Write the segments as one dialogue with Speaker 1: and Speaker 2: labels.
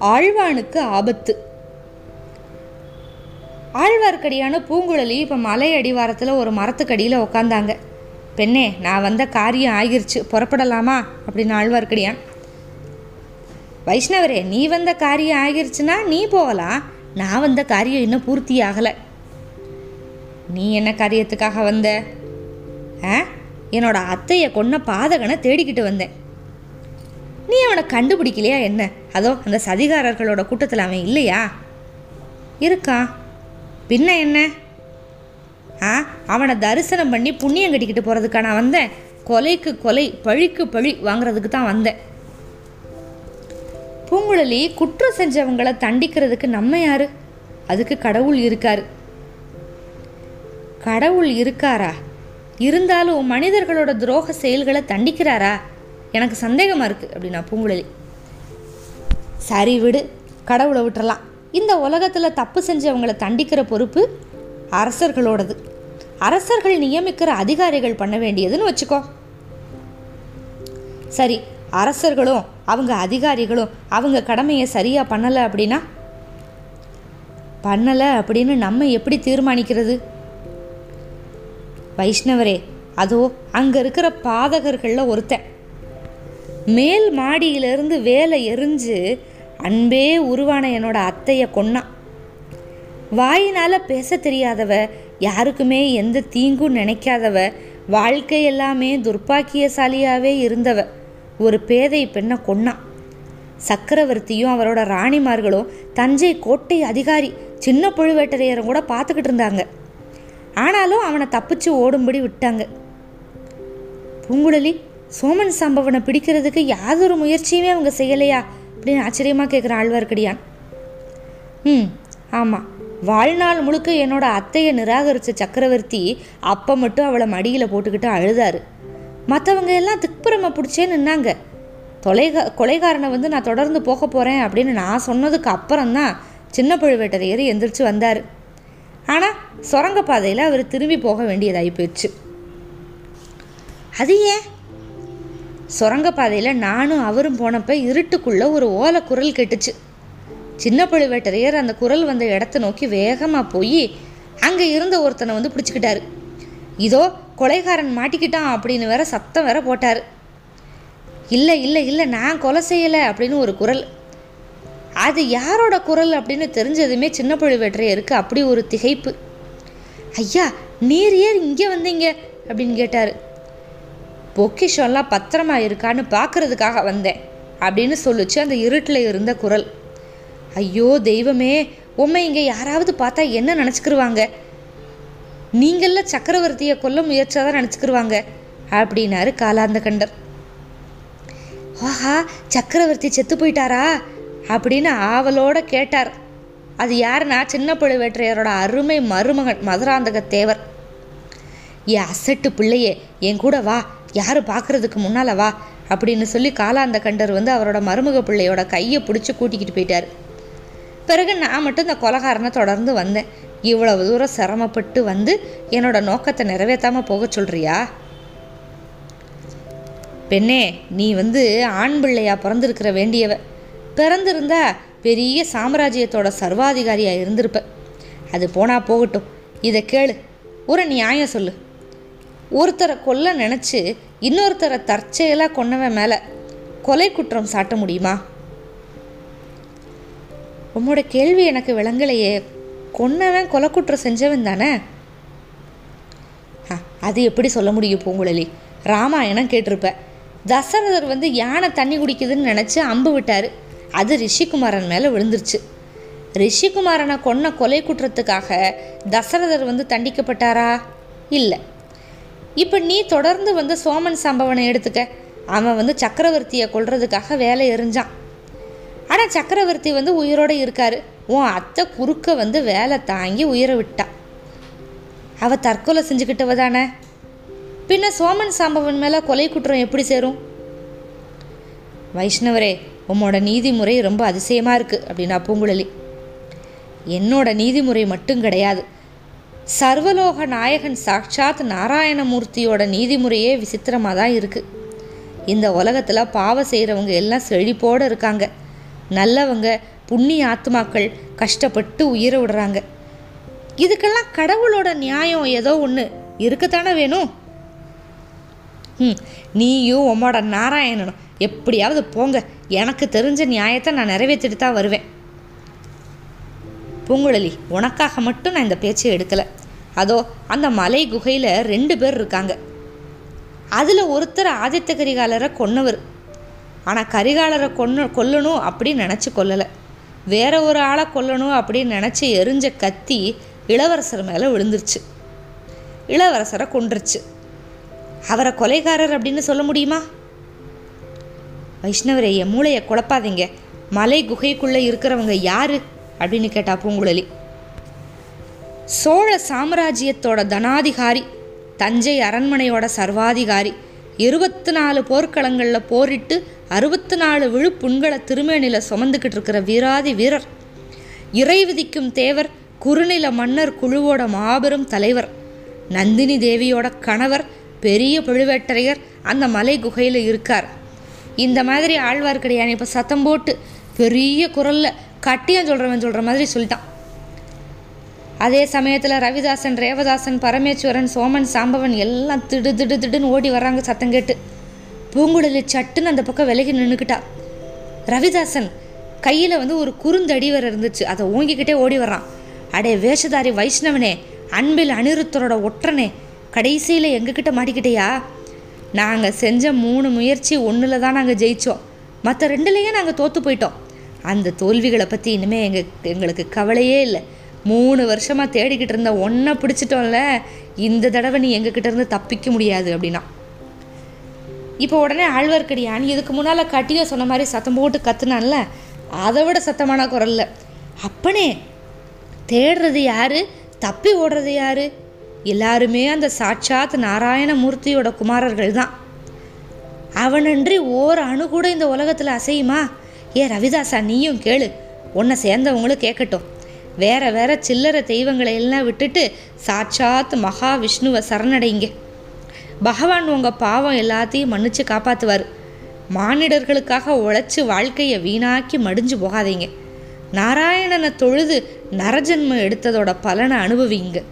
Speaker 1: ஆழ்வானுக்கு ஆபத்து. ஆழ்வார்க்கடியான பூங்குழலி இப்போ மலை அடிவாரத்தில் ஒரு மரத்துக்கடியில் உக்காந்தாங்க. பெண்ணே நான் வந்த காரியம் ஆகிருச்சு. புறப்படலாமா? அப்படின்னு ஆழ்வார்க்கடியான். வைஷ்ணவரே நீ வந்த காரியம் ஆகிருச்சுன்னா நீ போகலாம் நான் வந்த காரியம் இன்னும் பூர்த்தி ஆகலை. நீ என்ன காரியத்துக்காக வந்த? ஆ? என்னோட அத்தையை கொன்ன பாதகனை தேடிக்கிட்டு வந்தேன். நீ அவனை கண்டுபிடிக்கலையா என்ன? அதோ அந்த சதிகாரர்களோட கூட்டத்தில் அவன் இல்லையா? இருக்கான் பின்ன என்ன? ஆ அவனை தரிசனம் பண்ணி புண்ணியம் கட்டிக்கிட்டு போகிறதுக்கா நான் வந்தேன். கொலைக்கு கொலை பழிக்கு பழி வாங்குறதுக்கு தான் வந்தேன். பூங்குழலி குற்றம் செஞ்சவங்களை தண்டிக்கிறதுக்கு நம்ம யாரு? அதுக்கு கடவுள் இருக்காரு. கடவுள் இருக்காரா? இருந்தாலும் மனிதர்களோட துரோக செயல்களை தண்டிக்கிறாரா? எனக்கு சந்தேகமாக இருக்குது அப்படின்னா பூங்குழலி. சரி விடு கடவுளை விட்டுறலாம். இந்த உலகத்தில் தப்பு செஞ்சவங்களை தண்டிக்கிற பொறுப்பு அரசர்களோடது. அரசர்கள் நியமிக்கிற அதிகாரிகள் பண்ண வேண்டியதுன்னு வச்சுக்கோ. சரி அரசர்களும் அவங்க அதிகாரிகளும் அவங்க கடமையை சரியாக பண்ணலை அப்படின்னா? பண்ணலை அப்படின்னு நம்ம எப்படி தீர்மானிக்கிறது? வைஷ்ணவரே அதோ அங்கே இருக்கிற பாதகர்களில் ஒருத்தன். மேல் மாடியிலிருந்து வேலை எரிஞ்சு அன்பே உருவான என்னோட அத்தையை கொன்னான் வாயினால் பேச தெரியாதவ யாருக்குமே எந்த தீங்கும் நினைக்காதவ வாழ்க்கை எல்லாமே துர்ப்பாக்கியசாலியாகவே இருந்தவ ஒரு பேதை பெண்ணை கொன்னான் சக்கரவர்த்தியும் அவரோட ராணிமார்களும் தஞ்சை கோட்டை அதிகாரி சின்ன பழுவேட்டரையரும் கூட பார்த்துக்கிட்டு இருந்தாங்க. ஆனாலும் அவனை தப்பிச்சு ஓடும்படி விட்டாங்க. பூங்குழலி சோமன் சம்பவனை பிடிக்கிறதுக்கு யாதொரு முயற்சியுமே அவங்க செய்யலையா? அப்படின்னு ஆச்சரியமாக கேட்குற ஆழ்வார்க்கடியான். ம் ஆமாம் வாழ்நாள் முழுக்க என்னோட அத்தையை நிராகரித்த சக்கரவர்த்தி அப்போ மட்டும் அவளை மடியில் போட்டுக்கிட்டு அழுதாரு. மற்றவங்க எல்லாம் திக்புரமை பிடிச்சே நின்னாங்க. தொலைகா கொலைகாரனை வந்து நான் தொடர்ந்து போக போகிறேன் அப்படின்னு நான் சொன்னதுக்கு அப்புறம்தான் சின்ன பழுவேட்டரையர் எந்திரிச்சு வந்தார். ஆனால் சுரங்கப்பாதையில் அவர் திரும்பி போக வேண்டியதாகி போயிடுச்சு. அது ஏன்? சுரங்கப்பாதையில் நானும் அவரும் போனப்ப இருட்டுக்குள்ளே ஒரு ஓலை குரல் கெட்டுச்சு. சின்ன பழுவேட்டரையர் அந்த குரல் வந்த இடத்த நோக்கி வேகமாக போய் அங்கே இருந்த ஒருத்தனை வந்து பிடிச்சிக்கிட்டாரு. இதோ கொலைகாரன் மாட்டிக்கிட்டான் அப்படின்னு வேற சத்தம் வேற போட்டார். இல்லை இல்லை இல்லை நான் கொலை செய்யலை அப்படின்னு ஒரு குரல். அது யாரோட குரல் அப்படின்னு தெரிஞ்சதுமே சின்ன பழுவேட்டரையருக்கு அப்படி ஒரு திகைப்பு. ஐயா நீர் ஏன் இங்கே வந்தீங்க? அப்படின்னு கேட்டார். பொக்கிஷம்லாம் பத்திரமா இருக்கான்னு பார்க்கறதுக்காக வந்தேன் அப்படின்னு சொல்லுச்சு அந்த இருட்டில் இருந்த குரல். ஐயோ தெய்வமே உண்மை இங்கே யாராவது பார்த்தா என்ன நினச்சிக்கிருவாங்க? நீங்கள சக்கரவர்த்தியை கொல்ல முயற்சியாக நினச்சிக்கிருவாங்க அப்படின்னாரு காலாந்த கண்டர் ஆஹா சக்கரவர்த்தி செத்து போயிட்டாரா? அப்படின்னு ஆவலோட கேட்டார். அது யாருன்னா சின்ன பழுவேற்றையரோட அருமை மருமகன் மதுராந்தக தேவர். என் அசட்டு பிள்ளையே என் கூட வா யார் பார்க்கறதுக்கு முன்னால் வா அப்படின்னு சொல்லி காலாந்த கண்டர் வந்து அவரோட மருமக பிள்ளையோட கையை பிடிச்சி கூட்டிக்கிட்டு போயிட்டார். பிறகு நான் மட்டும் இந்த கொலகாரனை தொடர்ந்து வந்தேன். இவ்வளவு தூரம் சிரமப்பட்டு வந்து என்னோட நோக்கத்தை நிறைவேற்றாமல் போக சொல்றியா? பெண்ணே நீ வந்து ஆண் பிள்ளையா பிறந்திருக்கிற வேண்டியவ. பிறந்திருந்தா பெரிய சாம்ராஜ்யத்தோட சர்வாதிகாரியாக இருந்திருப்ப. அது போனால் போகட்டும். இதை கேளு. ஒரு நியாயம் சொல்லு. ஒருத்தரை கொல்ல நினச்சி இன்னொருத்தரை தற்செயலாக கொன்னவன் மேலே கொலை குற்றம் சாட்ட முடியுமா? உம்மோட கேள்வி எனக்கு விளங்கலையே. கொன்னவன் கொலை குற்றம் செஞ்சவன் தானே? அது எப்படி சொல்ல முடியும் பூங்குழலி? ராமாயணம் கேட்டிருப்ப. தசரதர் வந்து யானை தண்ணி குடிக்குதுன்னு நினச்சி அம்பு விட்டார். அது ரிஷிகுமாரன் மேலே விழுந்துருச்சு. ரிஷிகுமாரனை கொன்ன கொலை குற்றத்துக்காக தசரதர் வந்து தண்டிக்கப்பட்டாரா? இல்லை. இப்போ நீ தொடர்ந்து வந்து சோமன் சம்பவனை எடுத்துக்க. அவன் வந்து சக்கரவர்த்தியை கொள்றதுக்காக வேலை எறிஞ்சான் ஆனால் சக்கரவர்த்தி வந்து உயிரோடு இருக்காரு. உன் அத்தை குறுக்க வந்து வேலை தாங்கி உயிரை விட்டா அவள் தற்கொலை செஞ்சுக்கிட்டவ தானே? பின்ன சோமன் சாம்பவன் மேலே கொலை குற்றம் எப்படி சேரும்? வைஷ்ணவரே உம்மோட நீதிமுறை ரொம்ப அதிசயமாக இருக்குது அப்படின்னா பூங்குழலி. என்னோட நீதிமுறை மட்டும் கிடையாது. சர்வலோக நாயகன் சாட்சாத் நாராயணமூர்த்தியோட நீதிமுறையே விசித்திரமாக தான் இருக்குது இந்த உலகத்தில் பாவம் செய்கிறவங்க எல்லாம் செழிப்போடு இருக்காங்க. நல்லவங்க புண்ணிய ஆத்மாக்கள் கஷ்டப்பட்டு உயிரை விடுறாங்க. இதுக்கெல்லாம் கடவுளோட நியாயம் ஏதோ ஒன்று இருக்கத்தானே வேணும் ம் நீயும் உம்மோட நாராயணனும் எப்படியாவது போங்க. எனக்கு தெரிஞ்ச நியாயத்தை நான் நிறைவேற்றிட்டு தான் வருவேன். பூங்குழலி உனக்காக மட்டும் நான் இந்த பேச்சை எடுக்கலை. அதோ அந்த மலை குகையில் ரெண்டு பேர் இருக்காங்க. அதில் ஒருத்தர் ஆதித்த கரிகாலரை கொன்னவர். ஆனால் கரிகாலரை கொன்னு கொல்லணும் அப்படின்னு நினச்சி கொல்லலை. வேற ஒரு ஆளை கொல்லணும் அப்படின்னு நினச்சி எரிஞ்ச கத்தி இளவரசர் மேலே விழுந்துருச்சு. இளவரசரை கொன்றுச்சு அவரை கொலைகாரர் அப்படின்னு சொல்ல முடியுமா? வைஷ்ணவரே என் மூளையை குழப்பாதீங்க. மலை குகைக்குள்ளே இருக்கிறவங்க யாரு? அப்படின்னு கேட்டா பூங்குழலி. சோழ சாம்ராஜ்யத்தோட தனாதிகாரி தஞ்சை அரண்மனையோட சர்வாதிகாரி இருபத்தி நாலு போர்க்களங்களில் போரிட்டு அறுபத்தி நாலு விழுப்புண்களை திருமேனியில் சுமந்துக்கிட்டு இருக்கிற வீராதி வீரர். இறை விதிக்கும் தேவர் குறுநில மன்னர் குழுவோட மாபெரும் தலைவர். நந்தினி தேவியோட கணவர் பெரிய பழுவேட்டரையர் அந்த மலை குகையில் இருக்கார். இந்த மாதிரி ஆழ்வார்க்கடியான் இப்போ சத்தம் போட்டு பெரிய குரலில் கட்டியம் சொல்கிறவன் சொல்கிற மாதிரி சொல்லிட்டான். அதே சமயத்தில் ரவிதாசன் ரேவதாசன் பரமேஸ்வரன் சோமன் சாம்பவன் எல்லாம் திடு திடு திடுன்னு ஓடி வர்றாங்க சத்தம் கேட்டு. பூங்குழலி சட்டுன்னு அந்த பக்கம் விலகி நின்றுக்கிட்டா ரவிதாசன் கையில் வந்து ஒரு குறுந்தடி வர இருந்துச்சு. அதை ஓங்கிக்கிட்டே ஓடி வர்றான். அடே வேஷதாரி வைஷ்ணவனே அன்பில் அனிருத்தரோட ஒற்றனே கடைசியில் எங்ககிட்ட மாட்டிக்கிட்டேயா? நாங்கள் செஞ்ச மூணு முயற்சி ஒன்றில் தான் நாங்கள் ஜெயித்தோம் மற்ற ரெண்டுலேயும் நாங்கள் தோற்று போயிட்டோம். அந்த தோல்விகளை பற்றி இனிமேல் எங்கள் எங்களுக்கு கவலையே இல்லை. மூணு வருஷமாக தேடிக்கிட்டு இருந்த ஒன்றை பிடிச்சிட்டோம்ல இந்த தடவை நீ எங்ககிட்ட இருந்து தப்பிக்க முடியாது அப்படின்னா. இப்போ உடனே ஆழ்வார்க்கடியான் இதுக்கு முன்னால் கட்டியோ சொன்ன மாதிரி சத்தம் போட்டு கத்துனான்ல அதை விட சத்தமான குரல்ல அப்பனே தேடுறது யாரு? தப்பி ஓடுறது யாரு? எல்லாருமே அந்த சாட்சாத் நாராயணமூர்த்தியோட குமாரர்கள் தான் அவனன்றி ஓர் அணு கூட இந்த உலகத்தில் அசையுமா? ஏ ரவிதாசா நீயும் கேளு. உன்னை சேர்ந்தவங்களும் கேட்கட்டும் வேற வேற சில்லற தெய்வங்களை எல்லாம் விட்டுட்டு சாட்சாத் மகாவிஷ்ணுவை சரணடைங்க. பகவான் உங்கள் பாவம் எல்லாத்தையும் மன்னிச்சு காப்பாற்றுவார் மானிடர்களுக்காக உழைச்சி வாழ்க்கையை வீணாக்கி மடிஞ்சு போகாதீங்க. நாராயணனை தொழுது நரஜன்மம் எடுத்ததோட பலனை அனுபவிங்க.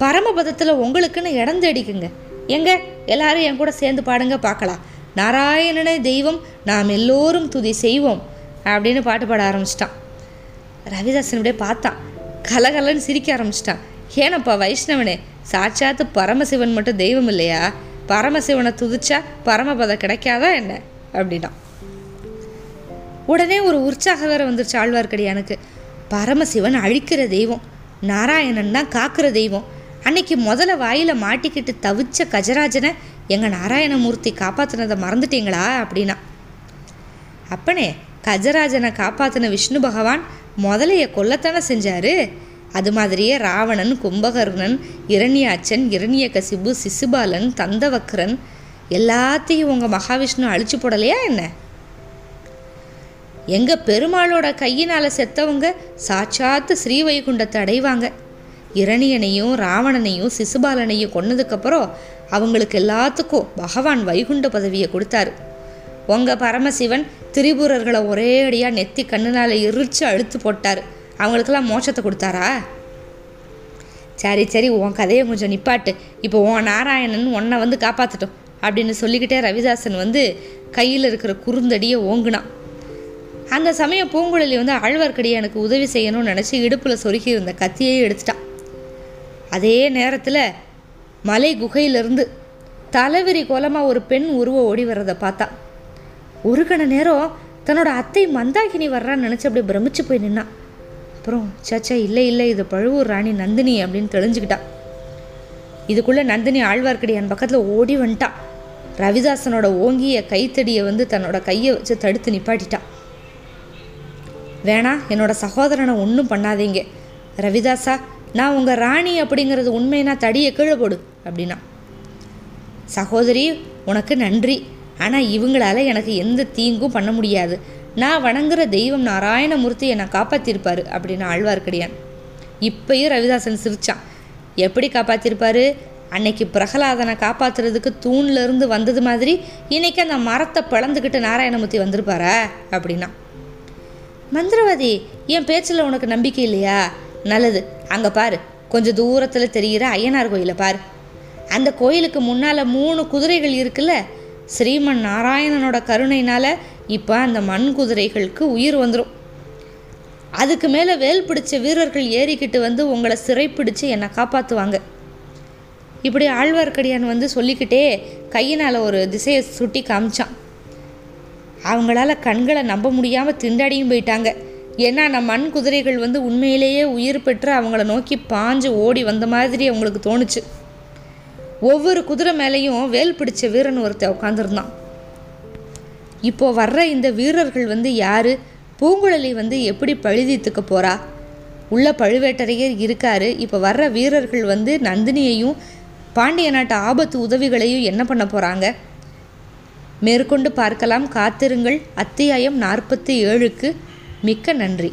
Speaker 1: பரமபதத்தில் உங்களுக்குன்னு இடம் தேடிக்குங்க. எங்க? எல்லாரும் என் கூட சேர்ந்து பாடுங்க பார்க்கலாம். நாராயணனே தெய்வம் நாம் எல்லோரும் துதி செய்வோம் அப்படின்னு பாட்டு பாட ஆரம்பிச்சிட்டான். ரவிதாசன் அப்படியே பார்த்தான் கலகலன்னு சிரிக்க ஆரம்பிச்சிட்டான். ஏனப்பா வைஷ்ணவனே சாட்சாத்து பரமசிவன் மட்டும் தெய்வம் இல்லையா? பரமசிவனை துதிச்சா பரமபதம் கிடைக்காதா என்ன? அப்படின்னா. உடனே ஒரு உற்சாக வேற வந்துருச்சு ஆழ்வார்க்கடியானுக்கு பரமசிவன் அழிக்கிற தெய்வம் நாராயணன் தான் காக்கிற தெய்வம். அன்னைக்கு முதல்ல வாயில மாட்டிக்கிட்டு தவிச்ச கஜராஜனை எங்கள் நாராயணமூர்த்தி காப்பாற்றினதை மறந்துட்டீங்களா அப்படின்னா. அப்பனே கஜராஜனை காப்பாற்றின விஷ்ணு பகவான் முதலைய கொல்லத்தானே செஞ்சாரு? அது மாதிரியே ராவணன் கும்பகர்ணன் இரணியாச்சன் இரணியகசிபு சிசுபாலன் தந்தவக்ரன் எல்லாத்தையும் உங்கள் மகாவிஷ்ணு அழிச்சு போடலையா என்ன? எங்கள் பெருமாளோட கையினால் செத்தவங்க சாட்சாத்து ஸ்ரீவைகுண்டத்தை அடைவாங்க. இரணியனையும் ராவணனையும் சிசுபாலனையும் கொன்னதுக்கப்புறம் அவங்களுக்கு எல்லாத்துக்கும் பகவான் வைகுண்ட பதவியை கொடுத்தாரு. உங்கள் பரமசிவன் திரிபுரர்களை ஒரே அடியாக நெத்தி கண்ணுனால எரிச்சு அழுத்து போட்டார். அவங்களுக்கெல்லாம் மோட்சத்தை கொடுத்தாரா? சரி சரி உன் கதையை கொஞ்சம் நிப்பாட்டு. இப்போ உன் நாராயணன் உன்னை வந்து காப்பாற்றட்டும் அப்படின்னு சொல்லிக்கிட்டே ரவிதாசன் வந்து கையில் இருக்கிற குறுந்தடியை ஓங்குனான். அந்த சமயம் பூங்குழலி வந்து ஆழ்வார்க்கடியானுக்கு உதவி செய்யணும்னு நினச்சி இடுப்பில் சொருகி இருந்த கத்தியே எடுத்துட்டான். அதே நேரத்தில் மலை குகையிலிருந்து தலைவிரி கோலமாக ஒரு பெண் உருவ ஓடி வர்றதை பார்த்தா ஒரு கண நேரம் தன்னோட அத்தை மந்தாகினி வர்றான்னு நினச்சி அப்படியே பிரமிச்சு போய் நின்னான் அப்புறம் சேச்சா இல்லை இல்லை இது பழுவூர் ராணி நந்தினி அப்படின்னு தெளிஞ்சுக்கிட்டா. இதுக்குள்ளே நந்தினி ஆழ்வார்க்கடியான் பக்கத்தில் ஓடி வந்துட்டா. ரவிதாசனோட ஓங்கிய கைத்தடியை வந்து தன்னோட கையை வச்சு தடுத்து நிப்பாட்டிட்டா. வேணா என்னோட சகோதரனை ஒன்றும் பண்ணாதீங்க. ரவிதாசா நான் உங்கள் ராணி அப்படிங்கிறது உண்மைனா தடியை கீழே போடு அப்படின்னா. சகோதரி உனக்கு நன்றி. ஆனால் இவங்களால எனக்கு எந்த தீங்கும் பண்ண முடியாது. நான் வணங்குற தெய்வம் நாராயணமூர்த்தி என்னை காப்பாற்றிருப்பார் அப்படின்னு ஆழ்வார்க்கடியான். இப்பயும் ரவிதாசன் சிரிச்சான். எப்படி காப்பாற்றிருப்பாரு அன்னைக்கு பிரகலாதனை காப்பாத்துறதுக்கு தூண்லேருந்து வந்தது மாதிரி இன்னைக்கு அந்த மரத்தை பிளந்துக்கிட்டு நாராயணமூர்த்தி வந்திருப்பாரா? அப்படின்னா. மந்திரவாதி என் பேச்சில் உனக்கு நம்பிக்கை இல்லையா? நல்லது. அங்கே பாரு கொஞ்சம் தூரத்தில் தெரிகிற ஐயனார் கோயிலை பாரு. அந்த கோயிலுக்கு முன்னால் மூணு குதிரைகள் இருக்குல்ல ஸ்ரீமன் நாராயணனோட கருணையினால இப்போ அந்த மண் குதிரைகளுக்கு உயிர் வந்துடும் அதுக்கு மேலே வேல் பிடிச்ச வீரர்கள் ஏறிக்கிட்டு வந்து உங்களை சிறைப்பிடிச்சு என்னை காப்பாற்றுவாங்க இப்படி ஆழ்வார்க்கடியான் வந்து சொல்லிக்கிட்டே கையினால் ஒரு திசையை சுட்டி காமிச்சான். அவங்களால கண்களை நம்ப முடியாமல் திண்டாடியும் போயிட்டாங்க. ஏன்னா நம்ம மண் குதிரைகள் வந்து உண்மையிலேயே உயிர் பெற்று அவங்கள நோக்கி பாஞ்சு ஓடி வந்த மாதிரி அவங்களுக்கு தோணுச்சு. ஒவ்வொரு குதிரை மேலேயும் வேல் பிடிச்ச வீரன் ஒருத்தர் உட்காந்துருந்தான் இப்போ வர்ற இந்த வீரர்கள் வந்து யாரு? பூங்குழலி வந்து எப்படி பழுதித்துக்க போறா? உள்ள பழுவேட்டரையர் இருக்காரு. இப்போ வர்ற வீரர்கள் வந்து நந்தினியையும் பாண்டிய நாட்டு ஆபத்து உதவிகளையும் என்ன பண்ண போறாங்க? மேற்கொண்டு பார்க்கலாம். காத்திருங்கள். அத்தியாயம் நாற்பத்தி ஏழுக்கு மிக்க நன்றி.